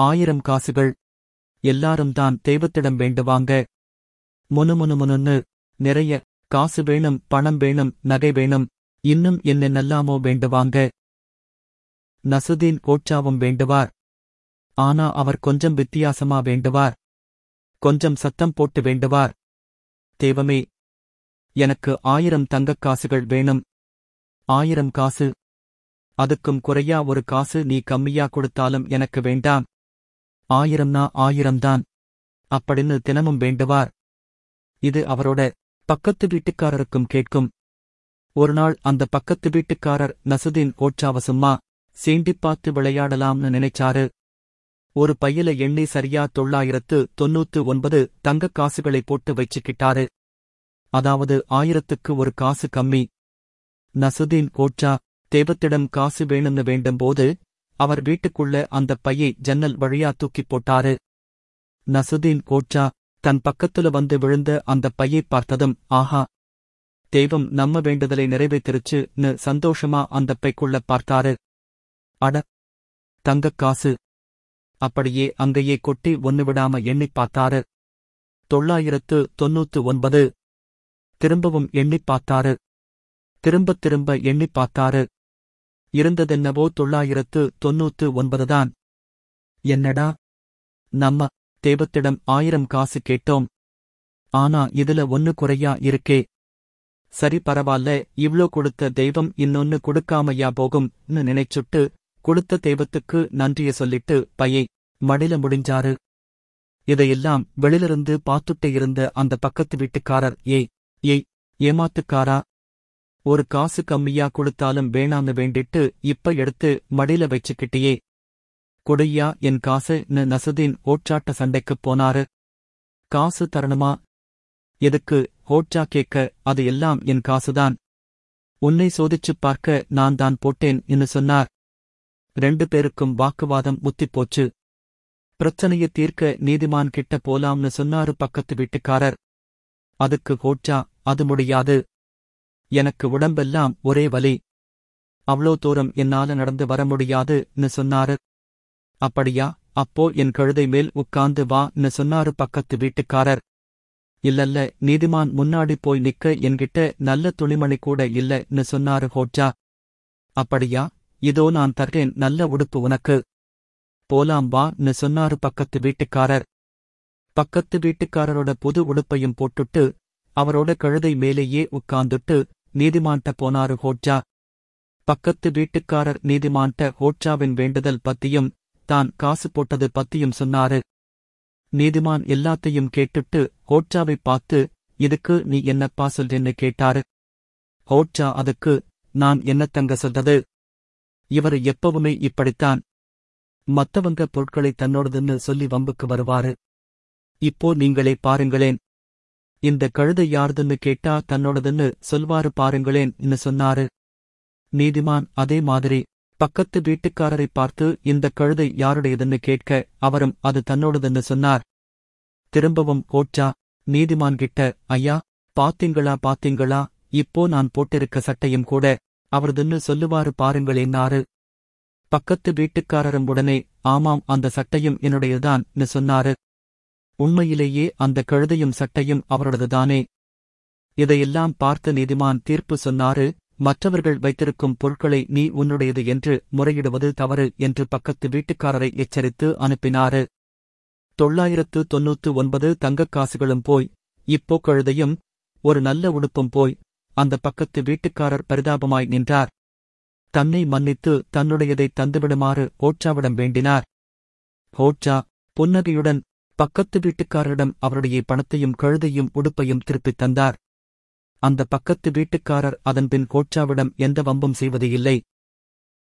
ஆயிரம் காசுகள். எல்லாரும் தான் தெய்வத்திடம் வேண்டுவாங்க. முணுமுணுமுணுன்னு நிறைய காசு வேணும் பணம் வேணும் நகை வேணும் இன்னும் என்னென்னல்லாமோ வேண்டுவாங்க. நசுதீன் கோட்சாவும் வேண்டுவார். ஆனா அவர் கொஞ்சம் வித்தியாசமா வேண்டுவார். கொஞ்சம் சத்தம் போட்டு வேண்டுவார். தெய்வமே எனக்கு ஆயிரம் தங்கக் காசுகள் வேணும். ஆயிரம் காசு. அதுக்கும் குறையா ஒரு காசு நீ கம்மியா கொடுத்தாலும் எனக்கு வேண்டாம். ஆயிரம்னா ஆயிரம்தான். அப்படின்னு தினமும் வேண்டுவார். இது அவரோட பக்கத்து வீட்டுக்காரருக்கும் கேட்கும். ஒருநாள் அந்த பக்கத்து வீட்டுக்காரர் நசுதீன் கோட்சாவ சும்மா சீண்டிப் பார்த்து விளையாடலாம்னு நினைச்சாரு. ஒரு பையில எண்ணெய் சரியா தொள்ளாயிரத்து தொன்னூத்து ஒன்பது தங்கக் காசுகளை போட்டு வச்சுக்கிட்டாரு. அதாவது ஆயிரத்துக்கு ஒரு காசு கம்மி. நசுதீன் கோட்சா தேவத்திடம் காசு வேணும்னு வேண்டும்போது அவர் வீட்டுக்குள்ள அந்த பையை ஜன்னல் வழியா தூக்கிப் போட்டாரு. நசுதீன் கோட்சா தன் பக்கத்துல வந்து விழுந்த அந்த பையை பார்த்ததும் ஆஹா! தெய்வம் நம்ம வேண்டுதலை நிறைவேத்திருச்சுன்னு சந்தோஷமா அந்த பைக்குள்ள பார்த்தாரு. அட! தங்கக் காசு! அப்படியே அங்கேயே கொட்டி ஒன்னு விடாம எண்ணிப் பார்த்தாரு. தொள்ளாயிரத்து தொன்னூத்து ஒன்பது. திரும்பவும் எண்ணிப் பார்த்தாரு. திரும்பத் திரும்ப எண்ணிப் பார்த்தாரு. இருந்ததென்னவோ தொள்ளாயிரத்து தொன்னூத்து ஒன்பதுதான். என்னடா? நம்ம தேவத்திடம் ஆயிரம் காசு கேட்டோம். ஆனா இதுல ஒன்னு குறையா இருக்கே. சரி பரவாயில்ல இவ்ளோ கொடுத்த தெய்வம் இன்னொன்னு கொடுக்காமையா போகும்னு நினைச்சுட்டு கொடுத்த தெய்வத்துக்கு நன்றிய சொல்லிட்டு பையை மடில முடிஞ்சாரு. இதையெல்லாம் வெளிலிருந்து பார்த்துட்டே இருந்த அந்த பக்கத்து வீட்டுக்காரர் ஏய் ஏய் ஏமாத்துக்காரா? ஒரு காசு கம்மியா கொடுத்தாலும் வேணான்னு வேண்டிட்டு இப்ப எடுத்து மடியில வச்சுக்கிட்டியே. கொடையா என் காசுன்னு நசுதீன் ஓட்சாட்ட சண்டைக்குப் போனாரு. காசு தரணுமா? எதுக்கு? ஹோட்சா கேட்க அது எல்லாம் என் காசுதான். உன்னை சோதிச்சுப் பார்க்க நான் தான் போட்டேன் என்று சொன்னார். ரெண்டு பேருக்கும் வாக்குவாதம் முத்திப்போச்சு பிரச்சனையை தீர்க்க நீதிமான் கிட்ட போலாம்னு சொன்னாரு பக்கத்து வீட்டுக்காரர். அதுக்கு ஹோட்சா அது முடியாது. எனக்கு உடம்பெல்லாம் ஒரே வலி. அவ்ளோ தூரம் என்னால நடந்து வர முடியாதுன்னு சொன்னாரு. அப்படியா அப்போ என் கழுதை மேல் உட்கார்ந்து வான்னு சொன்னாரு பக்கத்து வீட்டுக்காரர். இல்லல்ல நீதிமான் முன்னாடி போய் நிக்க என்கிட்ட நல்ல துணிமணி கூட இல்லன்னு சொன்னாரு ஹோட்ஜா. அப்படியா இதோ நான் தர்றேன் நல்ல உடுப்பு உனக்கு. போலாம் வான்னு சொன்னாரு பக்கத்து வீட்டுக்காரர். பக்கத்து வீட்டுக்காரரோட புது உடுப்பையும் போட்டுட்டு அவரோட கழுதை மேலேயே உட்கார்ந்துட்டு நீதிமான்ட போனாரு ஹோட்ஜா. பக்கத்து வீட்டுக்காரர் நீதிமான்ட ஹோட்ஜாவின் வேண்டுதல் பத்தியும் தான் காசு போட்டது பத்தியும் சொன்னாரு. நீதிமான் எல்லாத்தையும் கேட்டுட்டு ஹோட்ஜாவை பார்த்து இதுக்கு நீ என்னப்பா சொல்றேன்னு கேட்டாரு. ஹோட்ஜா அதுக்கு நான் என்ன தங்க சொல்றது? இவர் எப்பவுமே இப்படித்தான். மத்தவங்க பொருட்களை தன்னோடதுன்னு சொல்லி வம்புக்கு வருவாரு. இப்போ நீங்களே பாருங்களேன். இந்த கழுதை யார்துன்னு கேட்டா தன்னோடதுன்னு சொல்வாரு பாருங்களேன் சொன்னாரு. நீதிமான் அதே மாதிரி பக்கத்து வீட்டுக்காரரை பார்த்து இந்த கழுதை யாருடையதுன்னு கேட்க அவரும் அது தன்னோடதுன்னு சொன்னார். திரும்பவும் கோட்சா நீதிமான் கிட்ட ஐயா பாத்தீங்களா பாத்தீங்களா இப்போ நான் போட்டிருக்க சட்டையும் கூட அவரதுன்னு சொல்லுவாரு பாருங்களேன்னாரு பக்கத்து வீட்டுக்காரரும் உடனே ஆமாம் அந்த சட்டையும் என்னுடையதுதான் சொன்னாரு. உண்மையிலேயே அந்த கழுதையும் சட்டையும் அவரதுதானே? இதையெல்லாம் பார்த்த நீதிமான் தீர்ப்பு சொன்னாரு மற்றவர்கள் வைத்திருக்கும் பொருட்களை நீ உன்னுடையது என்று முறையிடுவது தவறு என்று பக்கத்து வீட்டுக்காரரை எச்சரித்து அனுப்பினாரு. தொள்ளாயிரத்து தொன்னூத்து ஒன்பது தங்கக் காசுகளும் போய் இப்போ கழுதையும் ஒரு நல்ல உடுப்பும் போய் அந்த பக்கத்து வீட்டுக்காரர் பரிதாபமாய் நின்றார். தன்னை மன்னித்து தன்னுடையதை தந்துவிடுமாறு ஹோட்சாவிடம் வேண்டினார். ஹோட்சா புன்னகையுடன் பக்கத்து வீட்டுக்காரரிடம் அவருடைய பணத்தையும் கழுதையும் உடுப்பையும் திருப்பித் தந்தார். அந்த பக்கத்து வீட்டுக்காரர் அதன்பின் கோட்சாவிடம் எந்த வம்பும் செய்வது இல்லை.